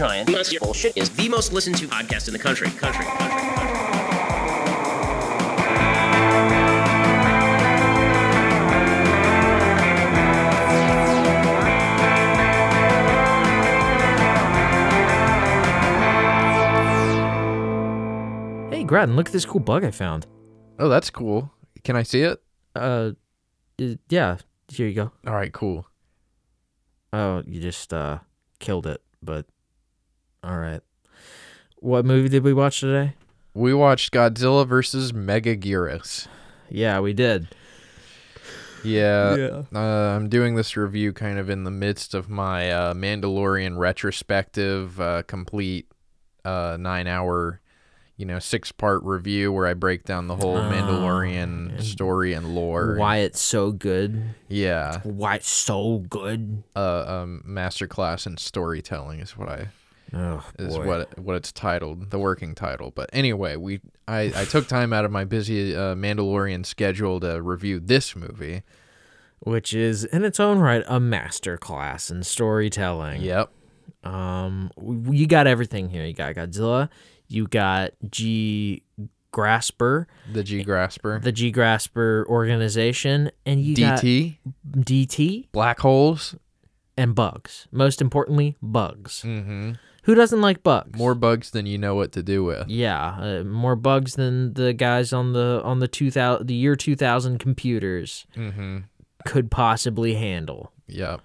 giant bullshit is the most listened to podcast in the country. Country, country, country. Hey, Graden, look at this cool bug I found. Oh, that's cool. Can I see it? Uh, uh, yeah. Here you go. All right, cool. Oh, you just uh killed it, but all right. What movie did we watch today? We watched Godzilla versus Megaguirus. Yeah, we did. Yeah. Uh, I'm doing this review kind of in the midst of my uh, Mandalorian retrospective, uh, complete uh, nine hour, you know, six part review where I break down the whole Mandalorian and story and lore. Why it's so good. Yeah. Why it's so good. Uh, um, masterclass in storytelling is what I Oh, is boy. what what it's titled, the working title. But anyway, we I, I took time out of my busy uh, Mandalorian schedule to review this movie. Which is in its own right a masterclass in storytelling. Yep. Um, you got everything here. You got Godzilla. You got G Grasper, The G Grasper. the G Grasper organization, and you DT. got DT Black holes. and bugs. Most importantly, bugs. Mm-hmm. Who doesn't like bugs? More bugs than you know what to do with. Yeah, uh, more bugs than the guys on the on the two thousand the year two thousand computers Mm-hmm. could possibly handle. Yeah.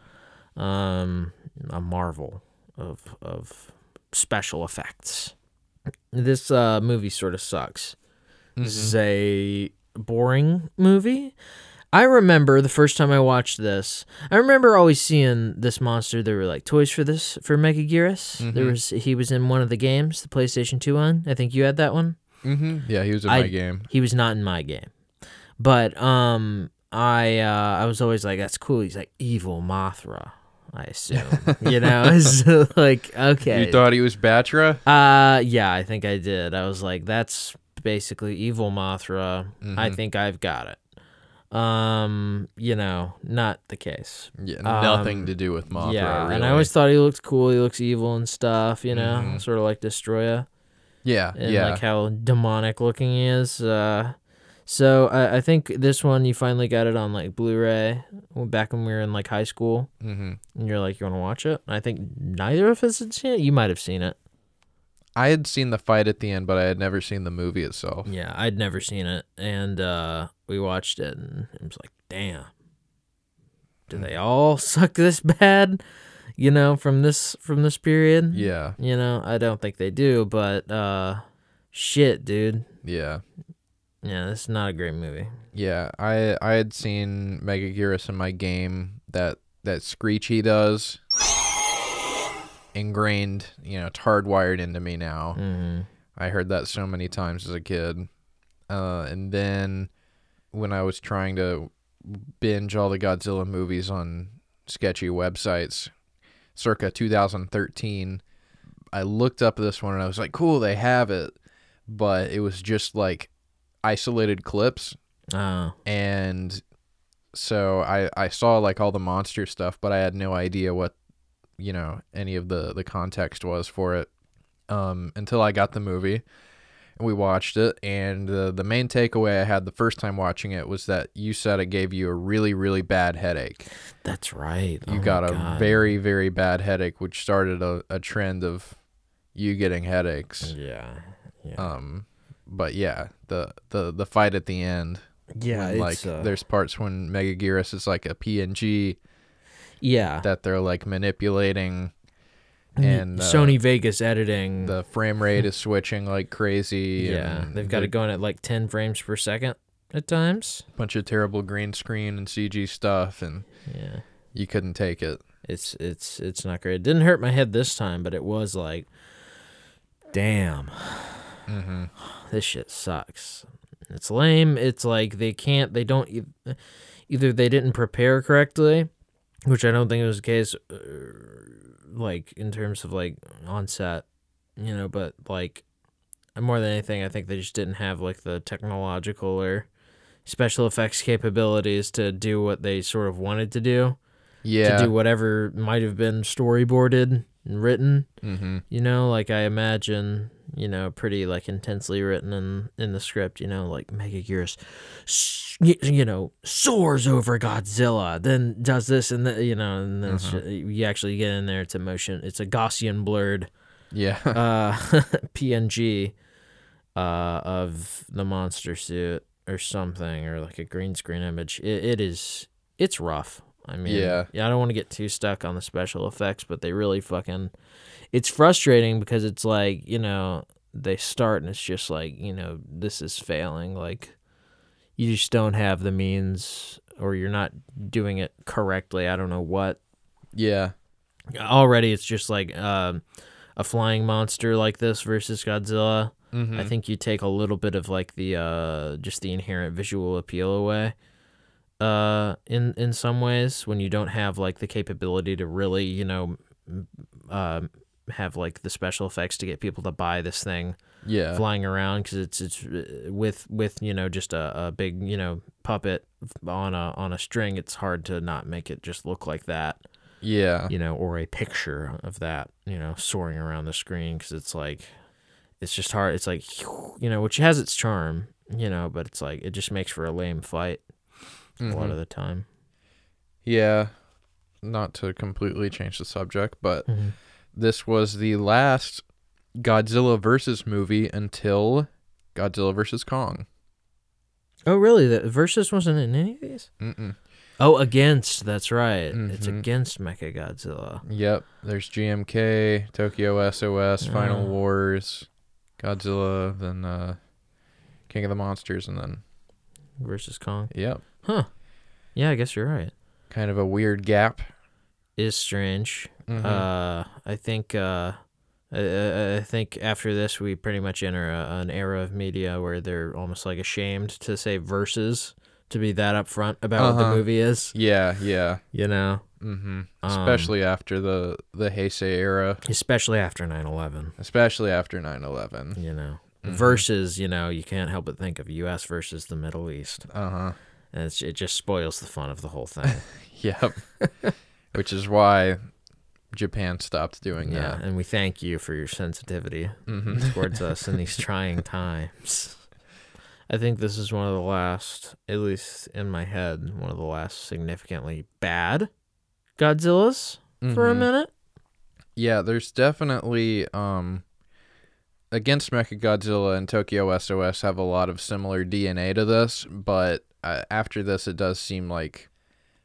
Um, a marvel of of special effects. This uh, movie sort of sucks. This is a boring movie. I remember the first time I watched this. I remember always seeing this monster. There were like toys for this for Megaguirus. There was he was in one of the games, the PlayStation Two one. I think you had that one. Mm-hmm. Yeah, he was in I- my game. He was not in my game, but um, I uh, I was always like, that's cool. He's like evil Mothra. I assume, you know, it's like okay. You thought he was Battra? Uh, yeah, I think I did. I was like, that's basically evil Mothra. I think I've got it. Um, you know, not the case. Yeah, nothing to do with Mothra. Um, yeah, really. and I always thought he looked cool. He looks evil and stuff. You know, sort of like Destoroyah yeah, and yeah. like how demonic looking he is. Uh, so I, I think this one you finally got it on like Blu-ray back when we were in like high school, mm-hmm. and you're like, you want to watch it? I think neither of us had seen it. You might have seen it. I had seen the fight at the end, but I had never seen the movie itself. Yeah, I'd never seen it, and uh, we watched it, and it was like, damn, do they all suck this bad? You know, from this from this period. Yeah, You know, I don't think they do, but uh, shit, dude. yeah, Yeah, this is not a great movie. yeah. I I had seen Mega Megaguirus in my game. That that screech he does, ingrained. You know, it's hardwired into me now. hmm I heard that so many times as a kid. Uh, and then when I was trying to binge all the Godzilla movies on sketchy websites circa 2013, I looked up this one and I was like, cool, they have it. But it was just like isolated clips. Oh, And so I, I saw like all the monster stuff, but I had no idea what, you know, any of the, the context was for it um, until I got the movie and we watched it. And uh, the main takeaway I had the first time watching it was that you said it gave you a really, really bad headache. that's right. You Oh got a God. very, very bad headache, which started a, a trend of you getting headaches. yeah, yeah, Um, but yeah, the, the, the fight at the end, yeah. like uh, there's parts when Mega Megaguirus is like a PNG yeah. that they're like manipulating and uh, Sony Vegas editing. the frame rate is switching like crazy. yeah, they've got it going at like ten frames per second at times. bunch of terrible green screen and CG stuff, and Yeah, you couldn't take it. it's it's it's not great. It didn't hurt my head this time, but it was like, damn, Mm-hmm. this shit sucks. It's lame. It's like they can't. They don't. Either they didn't prepare correctly, which I don't think was the case. Uh, like in terms of like on set, you know. But like more than anything, I think they just didn't have like the technological or special effects capabilities to do what they sort of wanted to do. Yeah, To do whatever might have been storyboarded. And written. Mm-hmm. You know, like I imagine, you know, pretty like intensely written in in the script. You know, like Megaguirus, s- y- you know, soars over Godzilla, then does this and that. You know, and then ju- you actually get in there. It's a motion. It's a Gaussian blurred Yeah. uh, PNG uh, of the monster suit or something, or like a green screen image. It, it is. It's rough. I mean, Yeah. yeah. I don't want to get too stuck on the special effects, but they really fucking. It's frustrating because it's like you know they start and it's just like you know this is failing. Like you just don't have the means, or you're not doing it correctly. I don't know what yeah. already it's just like um, a flying monster like this versus Godzilla. Mm-hmm. I think you take a little bit of like the uh, just the inherent visual appeal away. Uh, in in some ways, when you don't have like the capability to really, you know, m- uh, have like the special effects to get people to buy this thing Yeah. flying around because it's it's uh, with with you know just a, a big you know puppet on a on a string. It's hard to not make it just look like that Yeah. you know, or a picture of that, you know, soaring around the screen because it's like, it's just hard. It's like, you know, which has its charm, you know, but it's like, it just makes for a lame fight a lot of the time. Yeah. Not to completely change the subject, but Mm-hmm. this was the last Godzilla versus movie until Godzilla versus Kong. Oh, really? The Versus wasn't in any of these? Mm-mm. Oh, against. That's right. It's Mhm. against Mechagodzilla. Yep. There's GMK, Tokyo SOS, Final Oh. Wars, Godzilla, then uh, King of the Monsters, and then Versus Kong. yep, Huh. Yeah, I guess you're right. kind of a weird gap. Is strange. Mhm. Uh, I think uh, I- I, think after this we pretty much enter a, an era of media where they're almost like ashamed to say verses to be that upfront about what Uh-huh. the movie is. yeah, yeah. You know, Mm-hmm. Um, Especially after the the Heisei era, especially after 9/11. especially after 9/11. You know, Mhm. versus. You know, you can't help but think of U.S. versus the Middle East, Uh huh. and it's, it just spoils the fun of the whole thing. Yep. Which is why Japan stopped doing yeah, that. and we thank you for your sensitivity. hmm towards us in these trying times. I think this is one of the last, at least in my head, one of the last significantly bad Godzillas for a Mhm. minute. Yeah, there's definitely um against Mechagodzilla and Tokyo SOS have a lot of similar DNA to this, but uh, after this it does seem like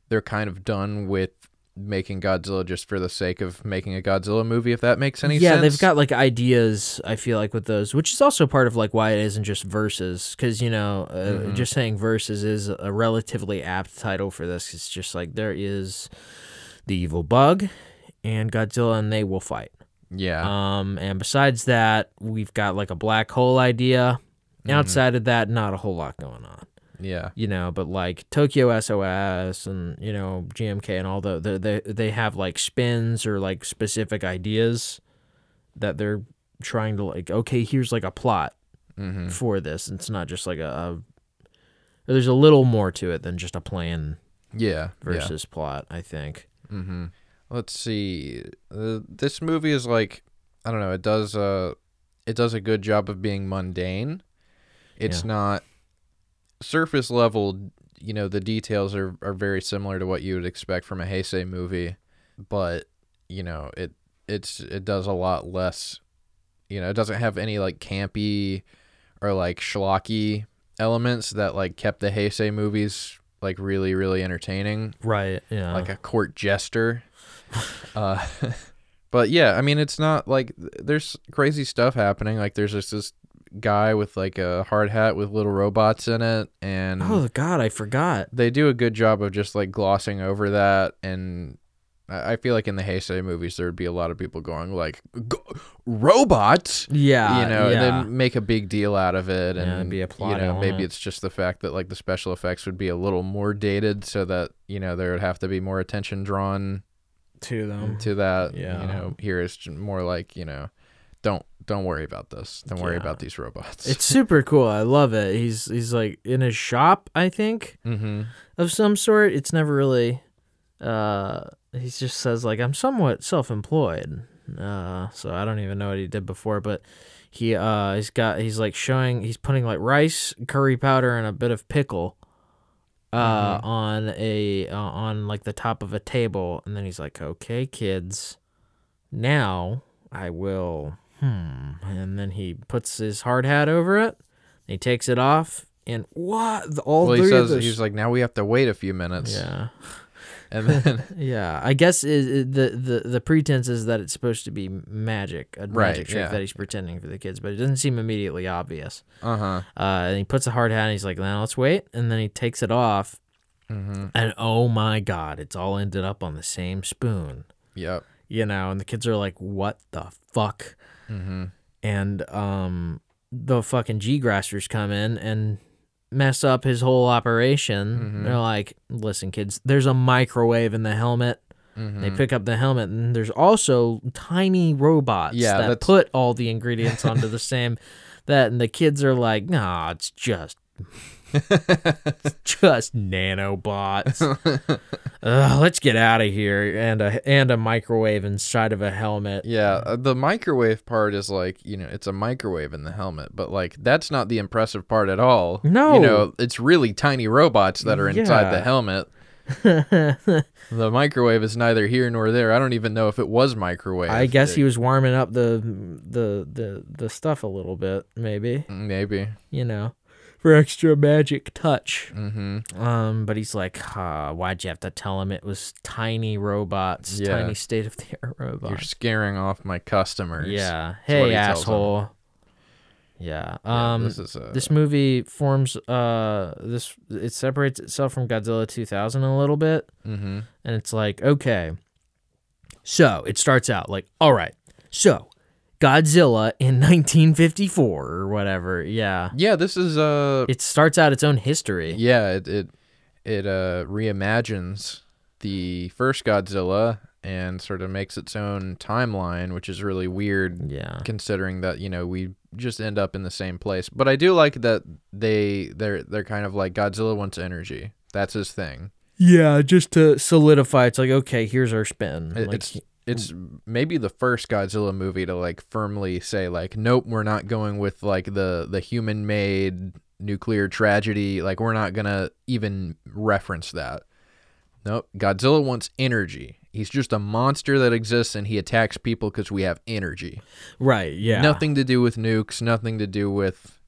they're kind of done with making Godzilla just for the sake of making a Godzilla movie if that makes any yeah, sense. Yeah, they've got like ideas. I feel like with those, which is also part of like why it isn't just verses, because you know, uh, Mhm. just saying verses is a relatively apt title for this. It's just like there is the evil bug and Godzilla, and they will fight. Yeah. Um, and besides that, we've got like a black hole idea. Mhm. Outside of that, not a whole lot going on, yeah. you know. But like Tokyo SOS and you know GMK and all the, the they they have like spins or like specific ideas that they're trying to like. Okay, here's like a plot hmm for this. It's not just like a, a there's a little more to it than just a plan Yeah. versus plot. I think. Mm-hmm. Let's see. Uh, this movie is like I don't know. It does uh, it does a good job of being mundane. It's Yeah. not surface level. You know, the details are are very similar to what you would expect from a Heisei movie, but you know, it it's it does a lot less. You know, it doesn't have any like campy or like schlocky elements that like kept the Heisei movies like really really entertaining Right. Yeah. like a court jester. Uh, but yeah, I mean, it's not like there's crazy stuff happening. Like there's just this guy with like a hard hat with little robots in it, and oh God, I forgot. they do a good job of just like glossing over that. And I I feel like in the Heisei movies, there would be a lot of people going like, robots. Yeah. you know, yeah. and then make a big deal out of it, and it'd be a plot you know, maybe it's just the fact that like the special effects would be a little more dated, so that you know there would have to be more attention drawn to them. to that. Yeah. You know, here it's more like, you know, don't don't worry about this. Don't worry Yeah. about these robots. It's super cool. I love it. He's he's like in a shop, I think, mm-hmm. of some sort. It's never really uh he just says like I'm somewhat self-employed. Uh, so I don't even know what he did before, but he uh he's got he's like showing he's putting like rice, curry powder, and a bit of pickle uh Mm-hmm. on a uh, on like the top of a table, and then he's like, "Okay, kids, now I will." Hmm. And then he puts his hard hat over it. He takes it off, and what? The- All Well, he three of says he's like, now we have to wait a few minutes, yeah. and then Yeah, I guess it- the the the pretense is that it's supposed to be magic, a Right, magic trick yeah. that he's pretending for the kids, but it doesn't seem immediately obvious. uh huh, Uh, and he puts a hard hat, and he's like, "Now let's wait," and then he takes it off, mm-hmm. and oh my god, it's all ended up on the same spoon, yep, you know. And the kids are like, "What the fuck?" mm-hmm. And um, the fucking G Graspers come in and mess up his whole operation. Mm-hmm. They're like, "Listen, kids, there's a microwave in the helmet." Mm-hmm. They pick up the helmet, and there's also tiny robots Yeah, that that's- put all the ingredients onto the same. That and the kids are like, "Nah, it's just, just nanobots. Ugh, let's get out of here." And a and a microwave inside of a helmet. Yeah, uh, the microwave part is like, you know, it's a microwave in the helmet, but like that's not the impressive part at all. No. You know, it's really tiny robots that are inside the helmet. the microwave is neither here nor there. I don't even know if it was microwave. I guess he was warming up the the the the stuff a little bit, maybe maybe. you know, for extra magic touch. Mm-hmm. Um, but he's like, ah, why'd you have to tell him it was tiny robots, Yeah. tiny state of the art robots? You're scaring off my customers. Yeah. what Hey, he asshole. Yeah. Yeah, Um, this is uh, this movie forms uh this it separates itself from Godzilla 2000 a little bit, mm-hmm. and it's like okay, so it starts out like all right, so Godzilla in 1954 or whatever, yeah. Yeah, this is uh It starts out its own history. yeah, it it it uh reimagines the first Godzilla and sort of makes its own timeline, which is really weird Yeah. considering that, you know, we just end up in the same place. But I do like that they they're they're kind of like Godzilla wants energy. That's his thing. Yeah, just to solidify, it's like okay, here's our spin. It- Like, it's it's maybe the first Godzilla movie to like firmly say like nope, we're not going with like the the human made nuclear tragedy. Like we're not going to even reference that. Nope, Godzilla wants energy. He's just a monster that exists and he attacks people cuz we have energy. right. Yeah, Nothing to do with nukes, nothing to do with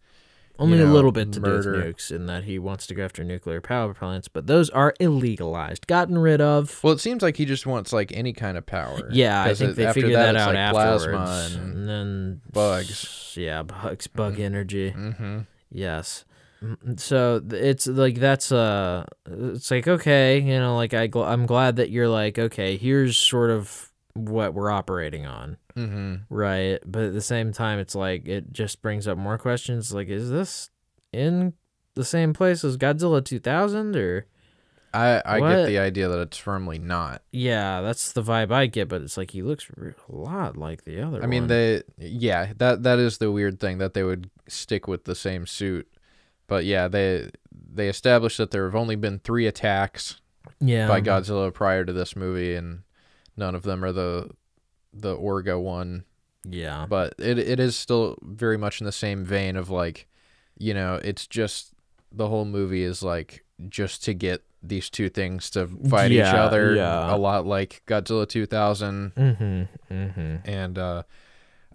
Only you a little bit to murder. do with nukes in that he wants to go after nuclear power plants, but those are illegalized, gotten rid of. Well, it seems like he just wants like any kind of power. yeah, I think it- they figured that, it's, out like afterwards. Plasma and and then bugs. Yeah, bugs, bug energy. hmm Yes. So it's like that's uh it's like okay, you know, like I gl- I'm glad that you're like okay, here's sort of what we're operating on, hmm right? But at the same time it's like it just brings up more questions like is this in the same place as Godzilla 2000 or I I What? get the idea that it's firmly not. yeah, that's the vibe I get, but it's like he looks re- a lot like the other I mean, one. they yeah that that is the weird thing that they would stick with the same suit, but yeah they they established that there have only been three attacks yeah. by Godzilla prior to this movie, and none of them are the the Orga one. Yeah. but it it is still very much in the same vein of like, you know, it's just the whole movie is like just to get these two things to fight each other yeah. a lot like Godzilla 2000 Mm-hmm, mm-hmm. and uh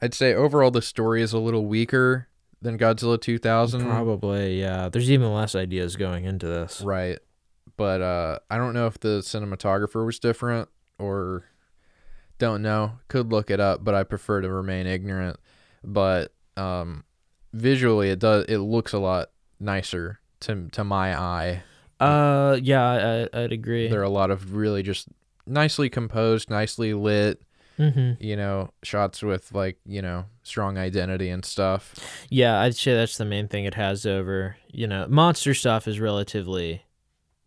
I'd say overall the story is a little weaker than Godzilla 2000 Probably, yeah. There's even less ideas going into this. right but uh I don't know if the cinematographer was different or don't know could look it up but I prefer to remain ignorant but um visually it does it looks a lot nicer to to my eye Uh, yeah, I, I'd agree. there are a lot of really just nicely composed nicely lit Mm-hmm. you know shots with like you know strong identity and stuff Yeah, I'd say that's the main thing it has over. You know, monster stuff is relatively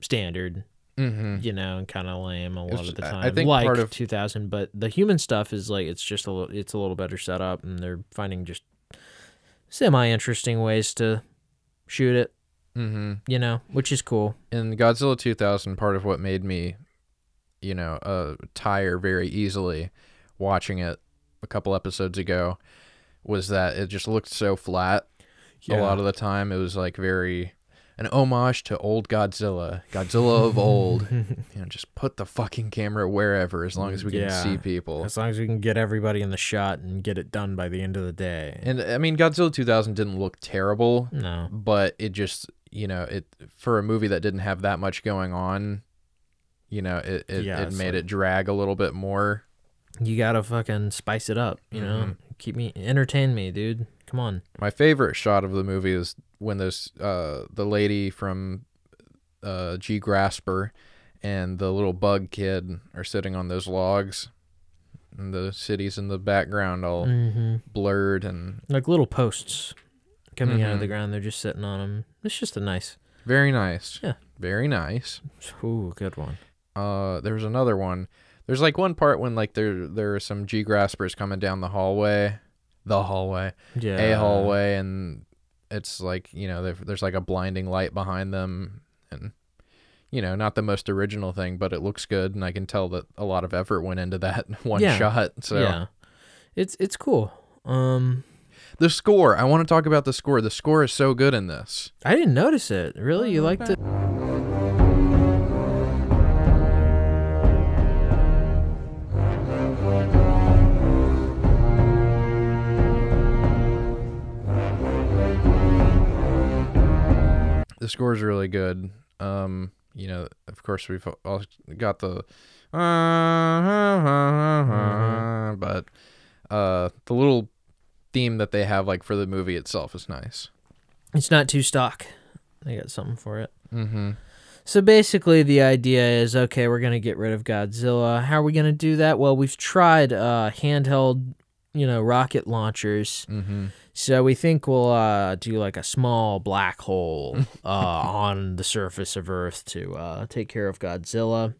standard. Mm-hmm. You know, and kind of lame a lot It's- of the time. I think like part of- 2000, but the human stuff is like it's just a little, it's a little better set up, and they're finding just semi interesting ways to shoot it. Mm-hmm. You know, which is cool. in Godzilla 2000, part of what made me, you know, uh, tire very easily watching it a couple episodes ago was that it just looked so flat. A lot of the time, it was like very an homage to old Godzilla, Godzilla of old. you know, just put the fucking camera wherever, as long as we can Yeah. see people. As long as we can get everybody in the shot and get it done by the end of the day. And I mean, Godzilla 2000 didn't look terrible, No. but it just you know it for a movie that didn't have that much going on. You know, it it, Yeah, it made like- it drag a little bit more. You gotta fucking spice it up, you know? Mhm. Keep me entertain me, dude. Come on. My favorite shot of the movie is when those uh the lady from uh G Grasper and the little bug kid are sitting on those logs and the cities in the background all Mm-hmm. blurred and Like little posts coming out of the ground. They're just sitting on them. It's just a nice. very nice. Yeah. Very nice. Ooh, good one. Uh there's another one. There's like one part when like there there are some G Graspers coming down the hallway. The hallway. Yeah. a hallway and it's like you know there's like a blinding light behind them and you know not the most original thing but it looks good and i can tell that a lot of effort went into that one Yeah. shot so Yeah. It's it's cool. Um, the score i want to talk about the score the score is so good in this I didn't notice it. Really, you liked it? The score is really good um you know of course we've all got the uh, but uh the little theme that they have like for the movie itself is nice It's not too stock. They got something for it. mm-hmm So basically, the idea is okay, we're going to get rid of Godzilla. How are we going to do that? Well, we've tried uh, handheld, you know, rocket launchers. mm-hmm So we think we'll uh, do like a small black hole uh, on the surface of Earth to uh, take care of Godzilla.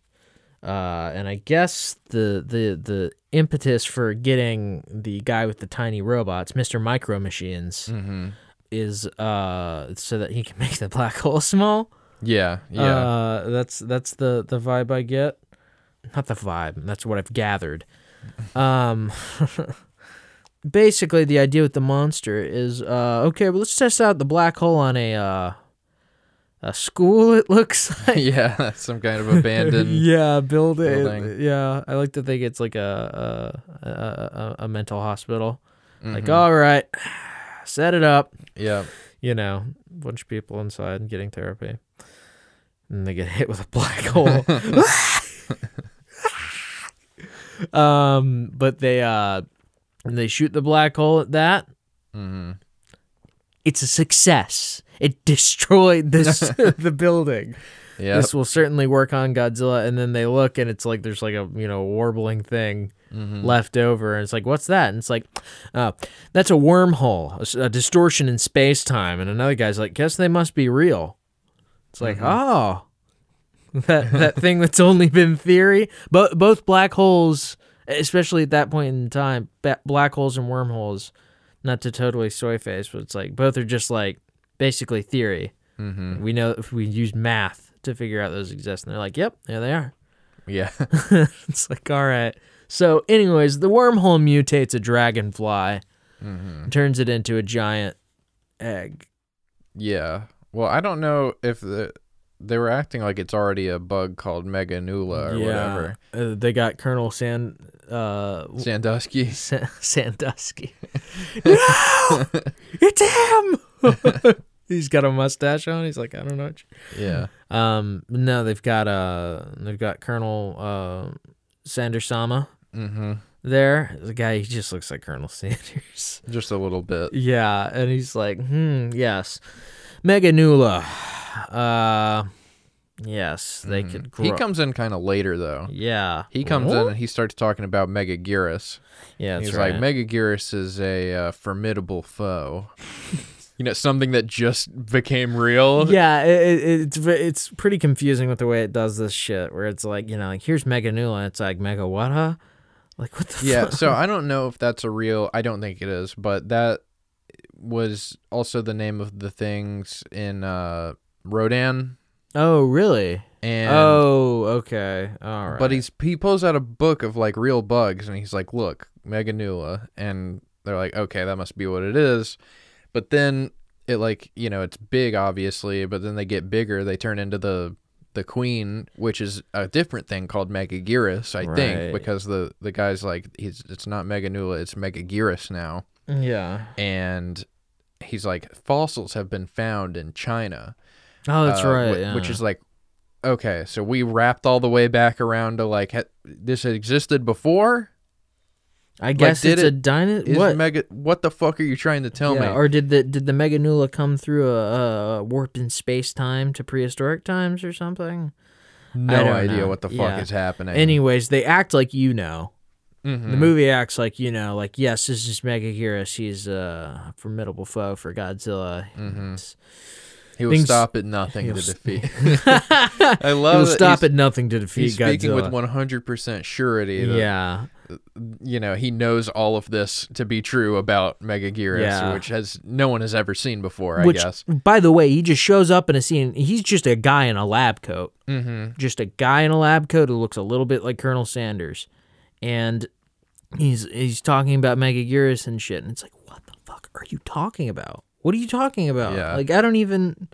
Uh, and I guess the, the the impetus for getting the guy with the tiny robots, Mr. Micro Machines, mm-hmm is uh, so that he can make the black hole small. Yeah, yeah. Uh, that's that's the the vibe I get. Not the vibe. That's what I've gathered. Um, basically, the idea with the monster is uh, okay. Well, let's test out the black hole on a uh, a school. It looks like. yeah, that's some kind of abandoned. yeah, building. building. Yeah, I like to think it's like a a a, a, mental hospital. Like, Mhm. all right, set it up. yeah, You know, bunch of people inside getting therapy, and they get hit with a black hole. um, but they uh, they shoot the black hole at that. hmm It's a success. It destroyed this the building. yeah, This will certainly work on Godzilla. And then they look, and it's like there's like a you know warbling thing Mhm. left over, and it's like, what's that? And it's like, uh, that's a wormhole, a distortion in space time. And another guy's like, guess they must be real. It's like, oh, that that thing that's only been theory. But both black holes, especially at that point in time, black holes and wormholes. Not to totally soy face, but it's like both are just like basically theory. Mhm. We know if we use math to figure out those exist, and they're like, "Yep, there they are." yeah, it's like, all right. So, anyways, the wormhole mutates a dragonfly, hmm and turns it into a giant egg. yeah. Well, I don't know if the they were acting like it's already a bug called Meganula or whatever. Uh, they got Colonel Sand, uh, Sandusky. Sa- Sandusky. no, it's him. He's got a mustache on. He's like, I don't know. Yeah. Um, no, they've got uh, they've got Colonel uh, Sandersama Mm-hmm. there. The guy, he just looks like Colonel Sanders. Just a little bit. Yeah, and he's like, hmm, yes, Meganula. Uh, yes, they Mhm. could grow. He comes in kind of later though. Yeah, He comes What? in and he starts talking about Megaguirus. Yeah, that's He's right. like, Megaguirus is a uh, formidable foe. you know, something that just became real. yeah, it, it, it's it's pretty confusing with the way it does this shit. Where it's like, you know, like here's Meganula, and it's like Mega what? Huh? Like what the? Yeah, fuck? so I don't know if that's a real. I don't think it is, but that was also the name of the things in uh, Rodan. Oh, really? And oh, okay. All right. But he's he pulls out a book of like real bugs and he's like, "Look, Meganula," and they're like, "Okay, that must be what it is." But then it like you know it's big obviously, but then they get bigger. They turn into the the queen, which is a different thing called Megaguirus, I Right. think, because the the guy's like he's it's not Meganula, it's Megaguirus now, yeah. and he's like fossils have been found in China. Oh, that's uh, right. wh- yeah. Which is like, okay, so we wrapped all the way back around to like ha- this existed before. I guess did it's a it- dino. Is What? mega? What the fuck are you trying to tell yeah, me? Or did the did the Meganula come through a, a warp in space time to prehistoric times or something? no idea know. what the fuck Yeah. is happening. Anyways, they act like you know. Mhm. The movie acts like you know, like yes, this is Megaguirus. He's a formidable foe for Godzilla. Mhm. He will things- stop at nothing to defeat. I love. He'll stop at nothing to defeat He's speaking with one hundred percent surety. That, yeah, you know he knows all of this to be true about Megaguirus, Yeah. which has no one has ever seen before. I which, guess. by the way, he just shows up in a scene. He's just a guy in a lab coat. Mm-hmm. just a guy in a lab coat who looks a little bit like Colonel Sanders, and he's he's talking about Megaguirus and shit, and it's like, what the fuck are you talking about? What are you talking about? Yeah. Like, I don't even.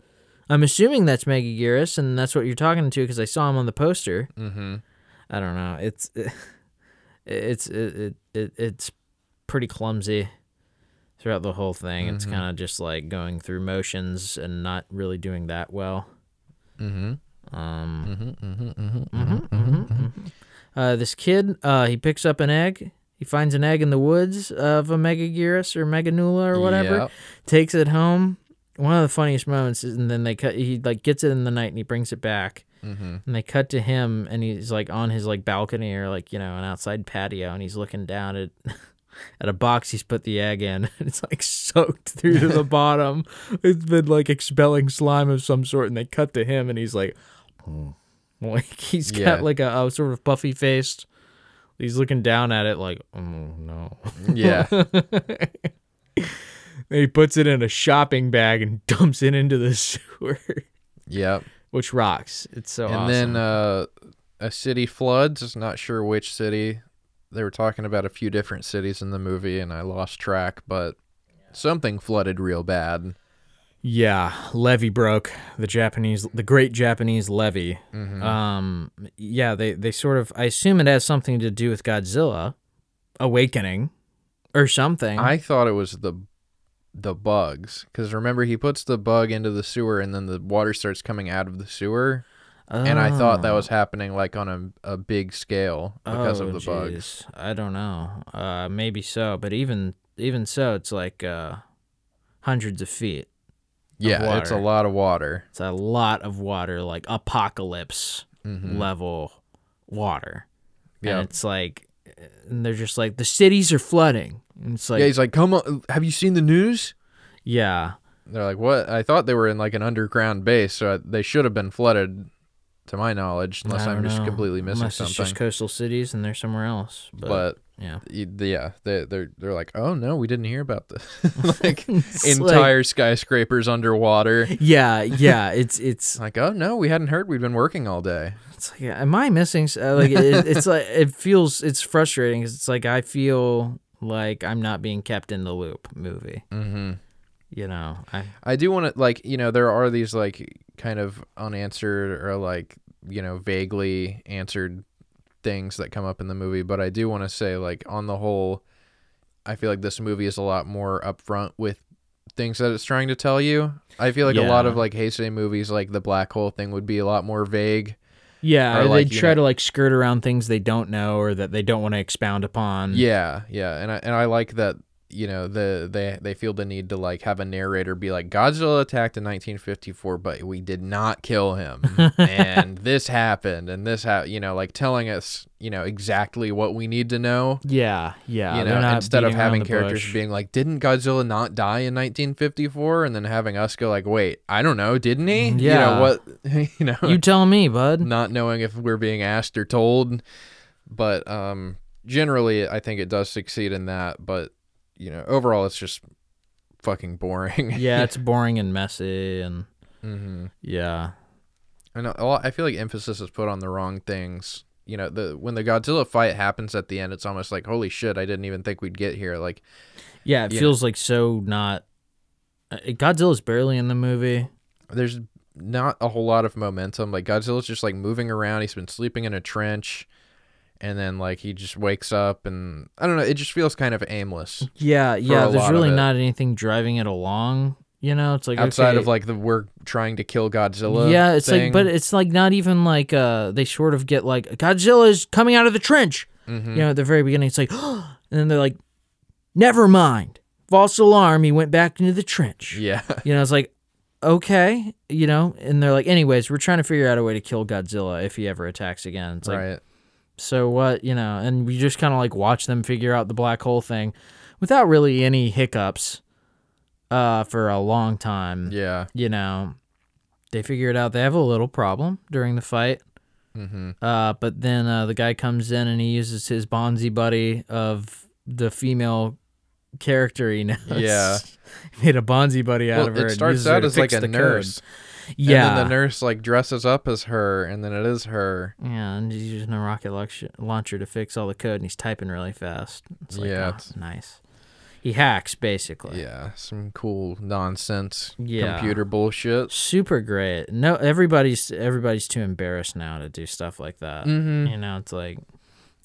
I'm assuming that's Megaguirus, and that's what you're talking to because I saw him on the poster. Mm-hmm. I don't know. It's it's it, it, it it's pretty clumsy throughout the whole thing. It's kind of just like going through motions and not really doing that well. Mm-hmm. Um, Mm-hmm. mhm. Uh, this kid, uh, he picks up an egg. He finds an egg in the woods of a Megaguirus or Meganula or whatever. Yep. Takes it home. One of the funniest moments is, and then they cut. He like gets it in the night and he brings it back. Mm-hmm. And they cut to him and he's like on his like balcony or like you know an outside patio and he's looking down at at a box he's put the egg in. And it's like soaked through to the bottom. It's been like expelling slime of some sort. And they cut to him and he's like, like he's got Yeah. like a, a sort of puffy faced. He's looking down at it like, oh no. Yeah. He puts it in a shopping bag and dumps it into the sewer, yep. which rocks. It's so and awesome. then uh, a city floods. Not sure which city. They were talking about a few different cities in the movie, and I lost track. But something flooded real bad. Yeah, levee broke. The Japanese, the Great Japanese Levee. Mm-hmm. Um, yeah, they they sort of. I assume it has something to do with Godzilla awakening, or something. I thought it was the the bugs because remember he puts the bug into the sewer and then the water starts coming out of the sewer and I thought that Oh. was happening like on a, a big scale because Oh, of the bugs. I don't know. Uh, maybe so, but even even so, it's like uh, hundreds of feet. Yeah, it's a lot of water. It's a lot of water, like apocalypse Mhm. level water. Yeah. And it's like, and they're just like, the cities are flooding. And it's like, yeah, he's like, "Come on, have you seen the news?" yeah. They're like, "What?" I thought they were in like an underground base, so they should have been flooded, to my knowledge, unless I'm don't just completely missing Unless it's something. just coastal cities and they're somewhere else. But, but yeah. yeah, they they're they're like, "Oh no, we didn't hear about this." like It's like- entire skyscrapers underwater. yeah, yeah. It's it's Like, oh no, we hadn't heard. We've been working all day. it's like, am I missing? Uh, like, it, it's like it feels it's frustrating because it's like I feel like I'm not being kept in the loop. Movie, Mm-hmm. you know. I I do want to like you know there are these like kind of unanswered or like you know vaguely answered things that come up in the movie, but I do want to say like on the whole, I feel like this movie is a lot more upfront with things that it's trying to tell you. I feel like a lot of like Heisei movies, like the black hole thing, would be a lot more vague. yeah, Or, they like, you try know- to like skirt around things they don't know or that they don't want to expound upon. Yeah, yeah, and I and I like that you know the they they feel the need to like have a narrator be like Godzilla attacked in 1954, but we did not kill him, and this happened, and this ha you know like telling us you know exactly what we need to know. yeah, yeah. you know, instead of having characters bush. being like, "Didn't Godzilla not die in 1954?" and then having us go like, "Wait, I don't know, didn't he?" yeah You know what? you know, You tell me, bud. not knowing if we're being asked or told. But um, generally, I think it does succeed in that. But you know, overall, it's just fucking boring. yeah, it's boring and messy, and hmm yeah, I know. A lot, I feel like emphasis is put on the wrong things. You know, the when the Godzilla fight happens at the end, it's almost like, holy shit, I didn't even think we'd get here. Like, Yeah, it feels like so not. uh, Godzilla's barely in the movie. there's not a whole lot of momentum. Like Godzilla's just like moving around. He's been sleeping in a trench, and then like he just wakes up, and I don't know. It just feels kind of aimless Yeah, yeah. There's really not anything driving it along. You know, it's like outside okay, of like the we're trying to kill Godzilla. yeah, it's thing. like, but it's like not even like uh they sort of get like Godzilla's coming out of the trench. Mhm. You know, at the very beginning, it's like, and then they're like, never mind, false alarm. He went back into the trench. yeah, You know, it's like, okay, you know, and they're like, anyways, we're trying to figure out a way to kill Godzilla if he ever attacks again. It's like, right. So what, you know, and we just kind of like watch them figure out the black hole thing without really any hiccups uh for a long time. Yeah. You know, they figure it out. They have a little problem during the fight. Mm-hmm. Uh, but then uh, the guy comes in and he uses his Bonzi buddy of the female character he knows. Yeah. he made a Bonzi buddy out Well, of her. it starts out as like a the code. Yeah. And then the nurse like dresses up as her, and then it is her. Yeah, and he's using a rocket launcher to fix all the code, and he's typing really fast. It's like, Yeah, yeah, it's- nice. He hacks basically. Yeah, some cool nonsense Yeah. computer bullshit. Super great. No, everybody's everybody's too embarrassed now to do stuff like that. Mm-hmm. You know, it's like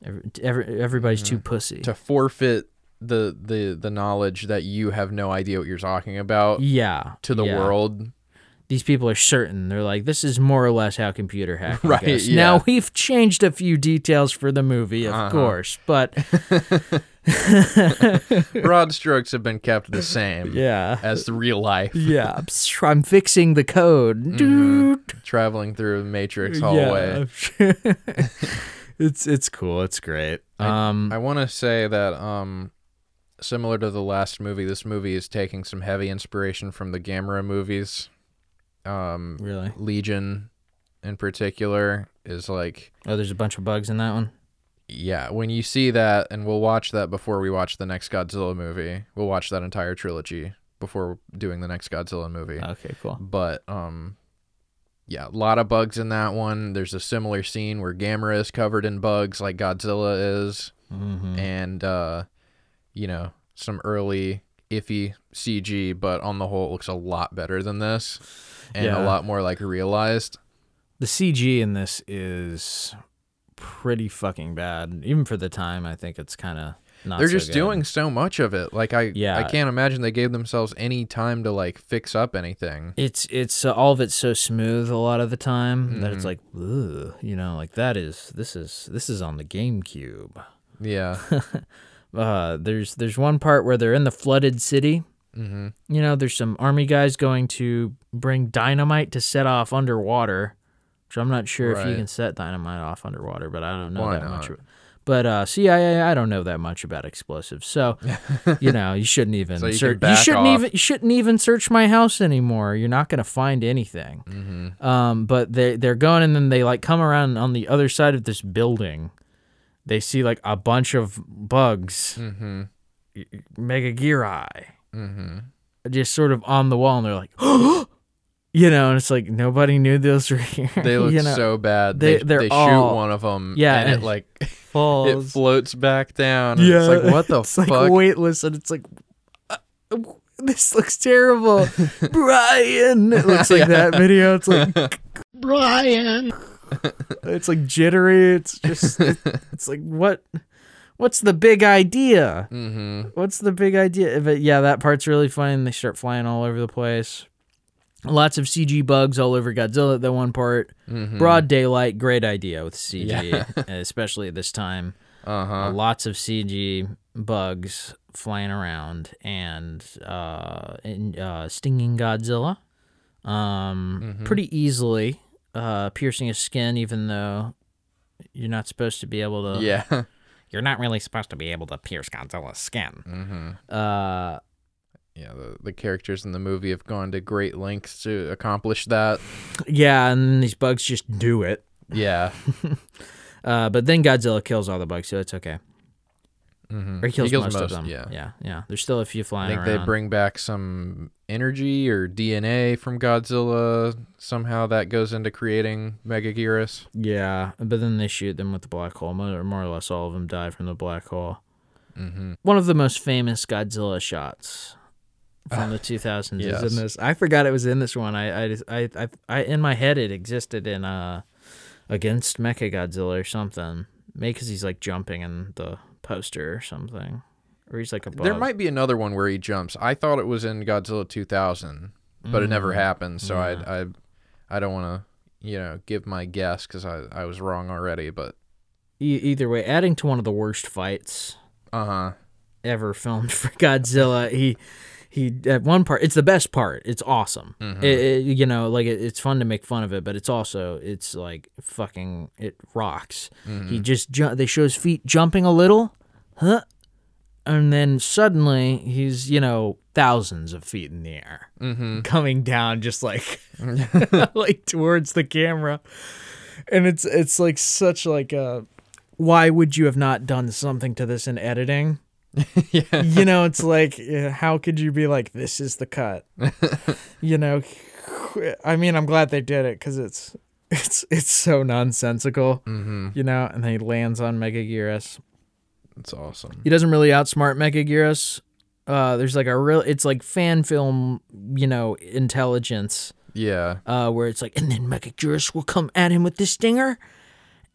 every, every, everybody's too pussy. To forfeit the the the knowledge that you have no idea what you're talking about yeah, to the yeah. world. These people are certain. They're like, this is more or less how computer hacking Right, goes. yeah. Now we've changed a few details for the movie, of Uh-huh. course, but Broad strokes have been kept the same yeah. as the real life. Yeah, I'm fixing the code. Mm-hmm. Dude. Traveling through a matrix hallway. Yeah. it's it's cool. It's great. Um I want to say that um similar to the last movie, this movie is taking some heavy inspiration from the Gamera movies. Um really. Legion in particular is like Oh, there's a bunch of bugs in that one. yeah, when you see that and we'll watch that before we watch the next Godzilla movie. We'll watch that entire trilogy before doing the next Godzilla movie. Okay, cool. but um yeah, a lot of bugs in that one. There's a similar scene where Gamera is covered in bugs like Godzilla is Mm-hmm. and uh you know, some early iffy CG, but on the whole it looks a lot better than this and Yeah. a lot more like realized. The CG in this is pretty fucking bad. Even for the time, I think it's kind of not. They're so just good. doing so much of it. Like I Yeah. I can't imagine they gave themselves any time to like fix up anything. It's it's uh, all of it's so smooth a lot of the time that it's Mhm. like, ugh, you know, like that is this is this is on the GameCube. Yeah. Uh, there's there's one part where they're in the flooded city. Mhm. You know, there's some army guys going to bring dynamite to set off underwater, which I'm not sure if you can set dynamite off underwater, but I don't know Why that much. not? ab- But uh, CIA, I don't know that much about explosives, so you know you shouldn't even So you search. You shouldn't off. even you shouldn't even search my house anymore. You're not gonna find anything. Mhm. Um, but they they're going and then they like come around on the other side of this building. They see like a bunch of bugs, Mhm. Megagirai, Mhm. just sort of on the wall, and they're like, you know, and it's like nobody knew those were here. They look you know, so bad. they- They they're they shoot all- one of them Yeah, and it and- like it floats back down. and yeah, It's like what the it's fuck? like weightless, and it's like, uh, this looks terrible, Brian. It looks like that video. It's like Brian. It's like jittery. It's just, it- it's like what, what's the big idea? mm-hmm. What's the big idea? But yeah, that part's really funny. And they start flying all over the place. Lots of CG bugs all over Godzilla at that one part. Mm-hmm. Broad daylight, great idea with CG, Yeah. especially at this time. Uh Uh, huh. lots of CG bugs flying around and uh, and, uh, stinging Godzilla um, Mhm. pretty easily, uh, piercing his skin, even though you're not supposed to be able to. Yeah. You're not really supposed to be able to pierce Godzilla's skin. mm-hmm. Uh, Yeah. The the characters in the movie have gone to great lengths to accomplish that. yeah, and these bugs just do it. Yeah. Uh, but then Godzilla kills all the bugs, so it's okay. Or he kills, kills most, of them. yeah. yeah, yeah. There's still a few flying. I think around. they bring back some energy or DNA from Godzilla. Somehow that goes into creating Megaguirus. Yeah, but then they shoot them with the black hole. More, more or less, all of them die from the black hole. Mm-hmm. One of the most famous Godzilla shots from the 2000s is in this. I forgot it was in this one. I, I, I, I, I, in my head, it existed in uh, against Mecha Godzilla or something. Maybe because he's like jumping in the poster or something, or he's like above. There might be another one where he jumps. I thought it was in Godzilla 2000, but it never happened. So Mm, yeah. I, I, I don't want to, you know, give my guess because I, I was wrong already. But E- either way, adding to one of the worst fights uh huh. ever filmed for Godzilla. He he at one part it's the best part. It's awesome. Mm-hmm. It, it- you know, like it, it's fun to make fun of it, but it's also it's like fucking it rocks. Mm-hmm. He just ju- they show his feet jumping a little, huh? And then suddenly he's, you know, thousands of feet in the air. Mm-hmm. Coming down just like like towards the camera. And it's it's like such like a why would you have not done something to this in editing? yeah. you know, it's like, how could you be like, this is the cut? you know, I mean, I'm glad they did it because it's it's it's so nonsensical. Mm-hmm. You know, and then he lands on Mega Megaguirus. It's awesome. He doesn't really outsmart Megaguirus. Uh, there's like a real, it's like fan film, you know, intelligence. Yeah. Uh, where it's like, and then Megaguirus will come at him with the stinger,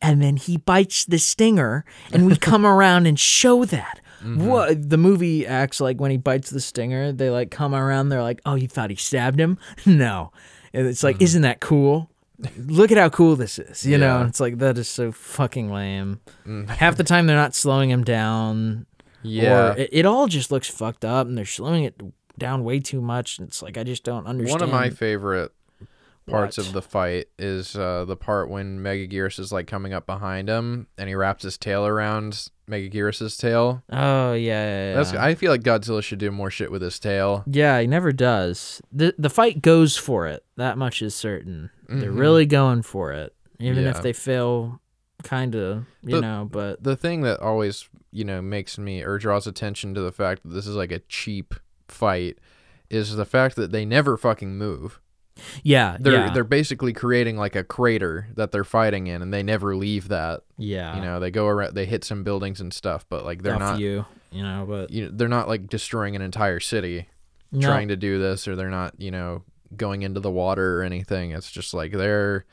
and then he bites the stinger, and we come around and show that. What the movie acts like when he bites the stinger, they like come around, they're like, "Oh, you thought he stabbed him? No." And it's like, isn't that cool? Look at how cool this is, you know. Yeah. And it's like that is so fucking lame. Half the time they're not slowing him down, Yeah. or it, it all just looks fucked up, and they're slowing it down way too much. And it's like I just don't understand. One of my favorite parts What? of the fight is uh, the part when Megaguirus is like coming up behind him and he wraps his tail around Megaguirus's tail. Oh yeah, yeah, yeah. That's I feel like Godzilla should do more shit with his tail. Yeah, he never does. the The fight goes for it. That much is certain. They're Mhm. really going for it, even Yeah. if they fail, kind of. You The- know, but The thing that always, you know, makes me or draws attention to the fact that this is like a cheap fight is the fact that they never fucking move. Yeah, They're yeah, they're basically creating like a crater that they're fighting in and they never leave that. yeah. You know, they go around they hit some buildings and stuff, but like they're a not few, you know, but you know, they're not like destroying an entire city no, trying to do this or they're not, you know, going into the water or anything. It's just like they're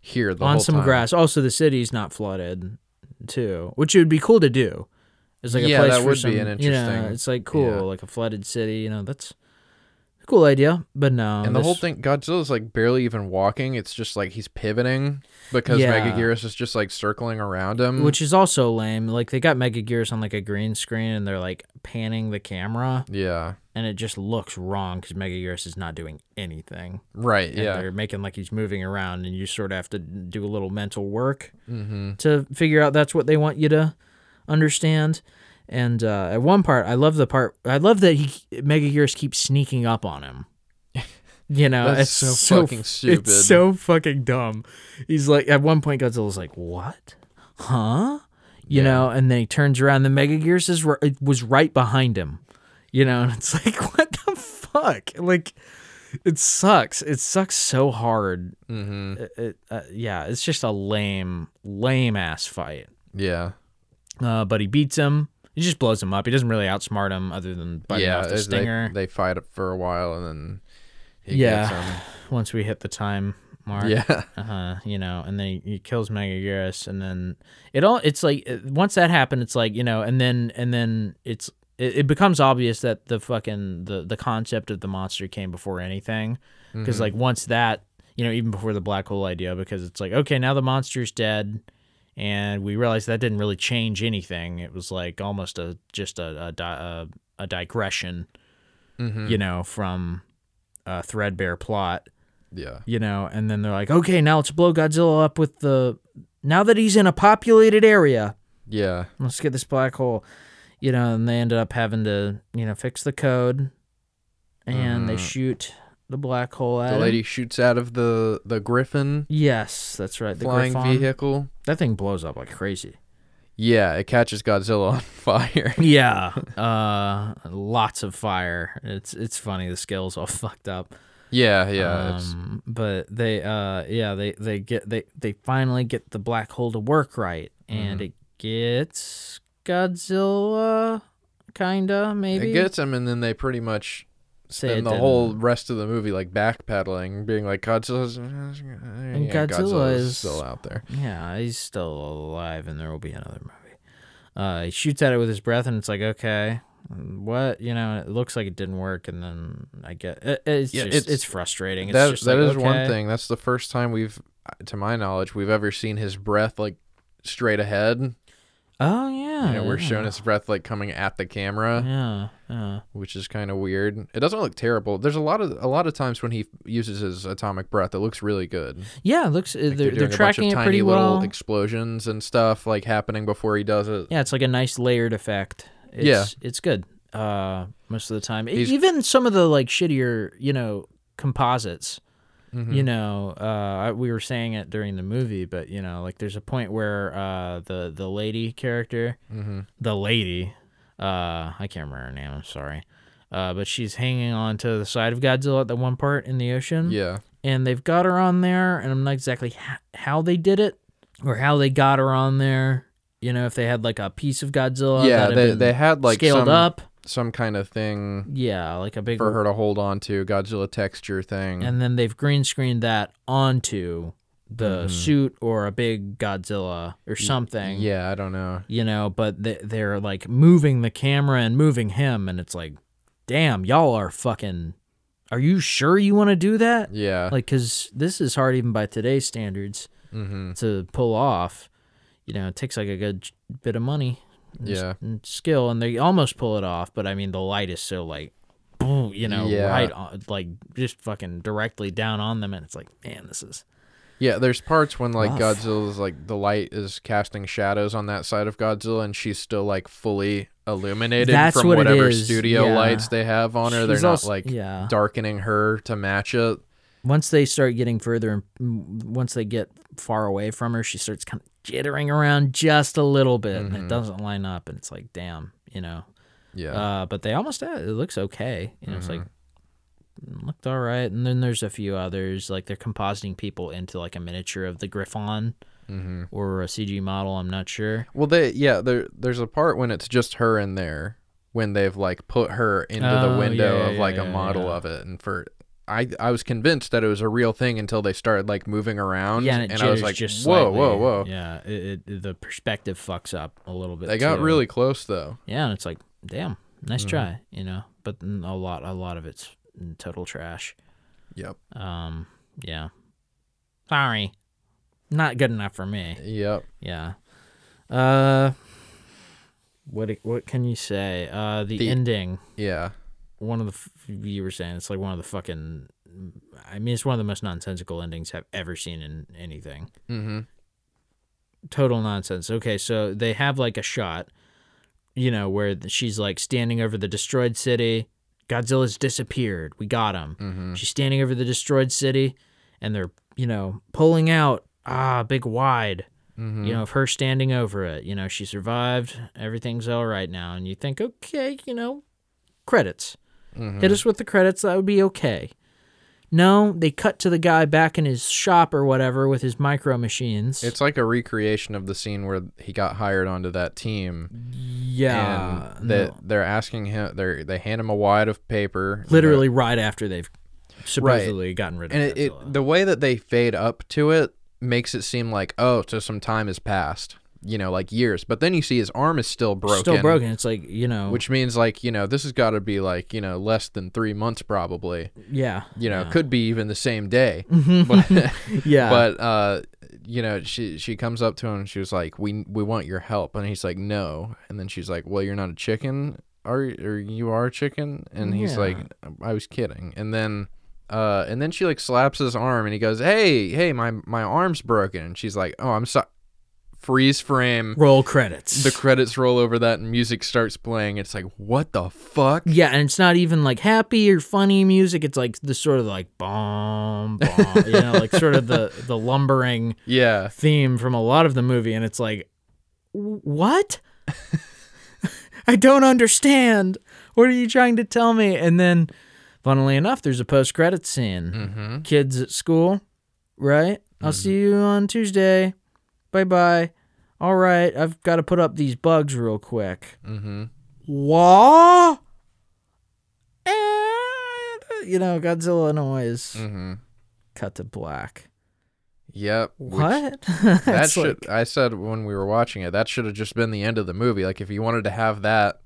here the on some time. grass. Also, the city's not flooded, too, which would be cool to do. It's like Yeah, a place that would be some, an You know, interesting- it's like cool, yeah. like a flooded city. You know, that's cool idea. But no, And the whole thing, Godzilla's like barely even walking. It's just like he's pivoting because Yeah. Megaguirus is just like circling around him. which is also lame. Like they got Megaguirus on like a green screen, and they're like panning the camera, yeah, and it just looks wrong because Megaguirus is not doing anything. right. And Yeah, they're making like he's moving around, and you sort of have to do a little mental work mm-hmm. to figure out that's what they want you to understand. And uh, at one part, I love the part. I love that he Megaguirus keeps sneaking up on him. You know, That's it's so fucking stupid. It's so fucking dumb. He's like, at one point, Godzilla's like, "What? Huh?" You Yeah. know, and then he turns around. The Megaguirus is it was right behind him. You know, and it's like, what the fuck? Like, it sucks. It sucks so hard. Mm-hmm. It, it, uh, yeah, it's just a lame, lame ass fight. Yeah, Uh, but he beats him. He just blows him up. He doesn't really outsmart him other than biting yeah. off the they- stinger. They, fight it for a while and then he Yeah. once we hit the time mark. Yeah, Uh-huh, you know, and then he, he kills Megaguirus, and then it all it's like once that happened, it's like you know, and then and then it's it, it becomes obvious that the fucking the the concept of the monster came before anything, because Mm-hmm. like once that you know even before the black hole idea, because it's like okay now the monster's dead. And we realized that didn't really change anything. It was like almost a just a a, a, a digression, Mhm. you know, from a threadbare plot yeah, you know, and then they're like, okay, now let's blow Godzilla up with the. Now that he's in a populated area, yeah. let's get this black hole, you know, and they ended up having to, you know, fix the code, and they Mhm. shoot the black hole at The him. lady shoots out of the the Griffon Yes, that's right. The flying Griffon. vehicle. That thing blows up like crazy. Yeah, it catches Godzilla on fire. Yeah, uh, lots of fire. It's it's funny. The scale's all fucked up. yeah, yeah. it's, Um, but they, uh, yeah, they they get they they finally get the black hole to work right, and it gets Godzilla, kinda maybe. it gets him, and then they pretty much Say it the didn't. whole rest of the movie like backpedaling, being like Godzilla's and Godzilla is- still out there. Yeah, he's still alive, and there will be another movie. Uh, he shoots at it with his breath, and it's like, okay, what? You know, it looks like it didn't work, and then I get it, it's Yeah, just it's, it's- frustrating. It's That just that like, is one thing. That's the first time we've, to my knowledge, we've ever seen his breath like straight ahead. Oh yeah, You know, we're yeah. showing his breath like coming at the camera. Yeah, yeah. which is kind of weird. It doesn't look terrible. There's a lot of a lot of times when he uses his atomic breath, it looks really good. Yeah, it looks uh, Like they're, doing they're a bunch tracking of it tiny pretty little well. explosions and stuff like happening before he does it. yeah, it's like a nice layered effect. It's, Yeah. it's good. Uh, most of the time, He's- even some of the like shittier, you know, composites. Mm-hmm. You know, uh, we were saying it during the movie, but you know, like there's a point where uh, the the lady character, Mm-hmm. the lady, uh, I can't remember her name. I'm sorry. Uh, but she's hanging on to the side of Godzilla at the one part in the ocean. Yeah, and they've got her on there, and I'm not exactly h- how they did it or how they got her on there. You know, if they had like a piece of Godzilla, yeah. They been they had like scaled some up, some kind of thing yeah, like a big, for her to hold on to, Godzilla texture thing. and then they've green screened that onto the suit or a big Godzilla or something. Mm-hmm. yeah, I don't know. you know, but they, they're like moving the camera and moving him, and it's like, damn, y'all are fucking. Are you sure you want to do that? Yeah, Like, cause this is hard even by today's standards. mm-hmm. to pull off. You know, it takes like a good bit of money, and s- Yeah. and skill, and they almost pull it off. But I mean, the light is so like, boom, you know, Yeah. right, on, like just fucking directly down on them, and it's like, man, this is yeah. There's parts when like Rough. Godzilla's like the light is casting shadows on that side of Godzilla, and she's still like fully illuminated That's from what whatever studio yeah. lights they have on her. They're She's not also- like yeah. darkening her to match it. once they start getting further, and mm, once they get far away from her, she starts kind of jittering around just a little bit, and it doesn't line up, and it's like, damn, you know. Yeah. Uh, but they almost had, it looks okay. You know, it's like mm, looked all right. And then there's a few others like they're compositing people into like a miniature of the Griffon or a CG model. I'm not sure. Well, they yeah, there there's a part when it's just her in there when they've like put her into Oh, the window yeah, of yeah, like a model yeah. of it, and for I I was convinced that it was a real thing until they started like moving around, Yeah, and, it I was like, just whoa, slightly. whoa, whoa. Yeah, it, it, the perspective fucks up a little bit. They got too. really close though. yeah, and it's like, damn, nice Mm-hmm. try, you know. But a lot, a lot of it's total trash. Yep. Um, yeah. Sorry, not good enough for me. Yep. Yeah. Uh what what can you say? Uh the, The- ending. Yeah. One of the f- you were saying it's like one of the fucking I mean it's one of the most nonsensical endings I've ever seen in anything. Mm-hmm. Total nonsense. Okay, so they have like a shot you know where she's like standing over the destroyed city. Godzilla's disappeared. We got him. Mm-hmm. She's standing over the destroyed city and they're, you know, pulling out ah big wide Mm-hmm. you know, of her standing over it. You know, she survived. Everything's all right now. And you think, okay, you know, credits. Mm-hmm. Hit us with the credits. That would be okay. No, they cut to the guy back in his shop or whatever with his micro machines. It's like a recreation of the scene where he got hired onto that team, yeah, and they no. they're asking him. They they hand him a wad of paper, literally right after they've supposedly gotten rid of and it, it the way that they fade up to it makes it seem like oh so some time has passed you know like years. But then you see his arm is still broken. Still broken. It's like you know, which means like you know this has got to be like you know less than three months probably. Yeah, you know yeah. could be even the same day. But yeah, but uh you know she she comes up to him and she was like we we want your help. And he's like no. And then she's like well you're not a chicken. Are or you are a chicken? And he's Yeah. like I was kidding. And then uh and then she like slaps his arm and he goes hey hey my my arm's broken. And she's like oh I'm sorry freeze frame roll credits. the credits roll over that and music starts playing it's like what the fuck Yeah, and it's not even like happy or funny music. It's like the sort of like bomb, bomb, you know, like sort of the the lumbering yeah theme from a lot of the movie, and it's like, what? I don't understand. What are you trying to tell me? And then, funnily enough, there's a post credit scene. Mm-hmm. Kids at school, right? I'll see you on Tuesday. Bye bye. All right, I've got to put up these bugs real quick. Mm-hmm. What? And, you know, Godzilla noise. Mm-hmm. Cut to black. Yep. What? That should. like- I said when we were watching it, that should have just been the end of the movie. Like if you wanted to have that.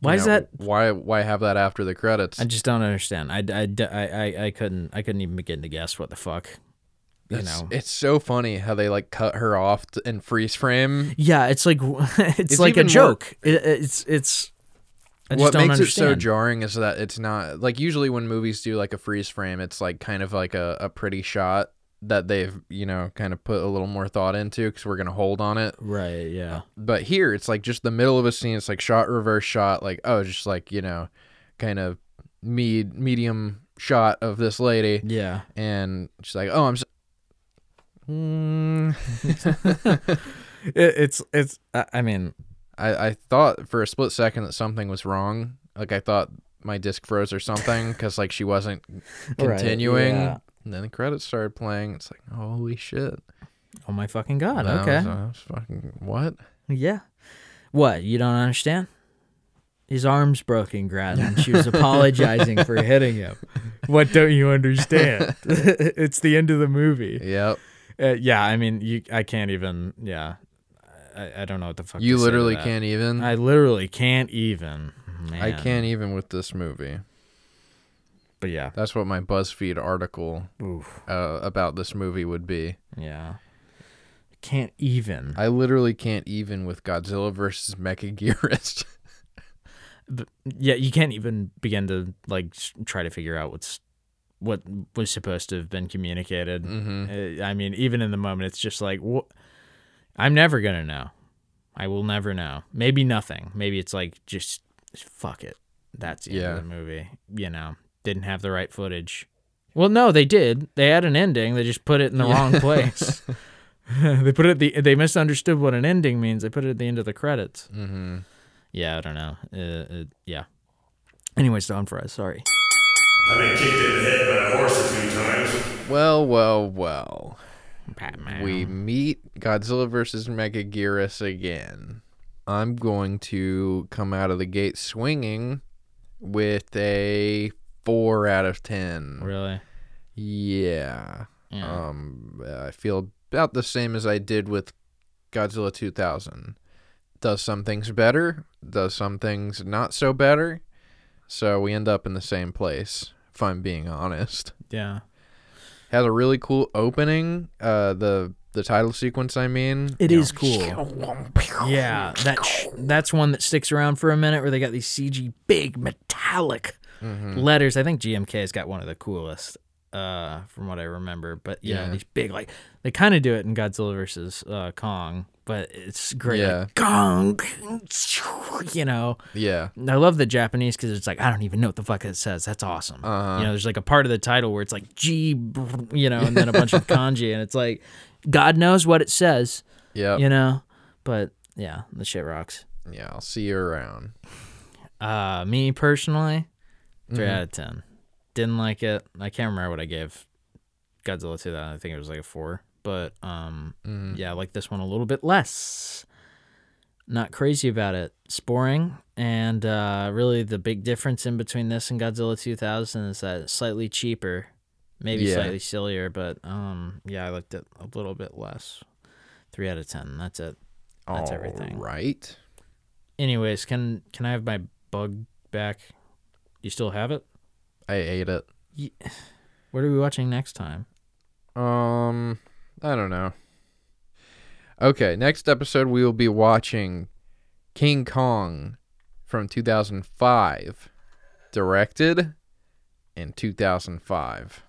why is that? Why? Why have that after the credits? I just don't understand. I, I, I, I, I couldn't I couldn't even begin to guess what the fuck. You it's, know. it's so funny how they like cut her off in freeze frame. Yeah, it's like it's, It's like a even more- joke. It, it's it's. I just what don't makes understand. it so jarring is that it's not like usually when movies do like a freeze frame, it's like kind of like a, a pretty shot that they've you know kind of put a little more thought into because we're gonna hold on it. Right. Yeah. Uh, but here it's like just the middle of a scene. It's like shot reverse shot. Like oh, just like you know, kind of med medium shot of this lady, Yeah. and she's like oh I'm. So- Mm. It, it's it's. I I mean, I, I thought for a split second that something was wrong. Like I thought my disc froze or something because like she wasn't Right, continuing. yeah. And then the credits started playing. It's like holy shit. oh my fucking god. And I okay. was- I was fucking what? Yeah. What? You don't understand? His arm's broken, Grad, and she was apologizing for hitting him. What don't you understand? it's the end of the movie. Yep. Uh, yeah, I mean, you. I can't even. Yeah, I, I don't know what the fuck. You to say to literally can't even. I literally can't even. Man. I can't even with this movie. But yeah. That's what my BuzzFeed article uh, about this movie would be. Yeah. Can't even. I literally can't even with Godzilla versus Megaguirus. But, yeah, you can't even begin to like try to figure out what's what was supposed to have been communicated. mm-hmm. Uh, I mean, even in the moment, it's just like, wh- I'm never gonna know. I will never know. Maybe nothing. Maybe it's like just fuck it. That's the end Yeah. of the movie. You know, didn't have the right footage. Well, no, they did. They had an ending. They just put it in the wrong place. they put it at the. They misunderstood what an ending means. They put it at the end of the credits. Mm-hmm. Yeah, I don't know. Uh, uh, yeah. Anyways, Don Fries. Sorry. I've been kicked in the head by a horse a few times. Well, well, well. Batman. we meet Godzilla versus Megaguirus again. I'm going to come out of the gate swinging with a four out of ten. really. Yeah. Yeah. Um, I feel about the same as I did with Godzilla 2000. Does some things better, does some things not so better. So we end up in the same place, if I'm being honest. yeah. Has a really cool opening. Uh, the the title sequence, I mean. It You is cool. Yeah, that sh- that's one that sticks around for a minute where they got these CG big metallic Mm-hmm. letters. I think GMK's got one of the coolest, uh, from what I remember. But you know, Yeah. these big like they kind of do it in Godzilla versus uh, Kong, but it's great. Yeah. Like, Kong, you know. Yeah. I love the Japanese because it's like I don't even know what the fuck it says. That's awesome. Uh-huh. You know, there's like a part of the title where it's like G, you know, and then a bunch of kanji, and it's like God knows what it says Yeah. you know but yeah the shit rocks Yeah, I'll see you around. uh me personally 3 Mhm. out of 10 didn't like it i can't remember what i gave godzilla to that i think it was like a 4 but um Mhm. yeah i like this one a little bit less not crazy about it it's boring and uh really the big difference in between this and godzilla 2000 is that it's slightly cheaper maybe Yeah. slightly sillier but um yeah i liked it a little bit less 3 out of 10 that's it That's everything. Right. Anyways, can can I have my bug back? You still have it? I ate it. What are we watching next time? Um, I don't know. Okay, next episode we will be watching King Kong from 2005, directed in 2005.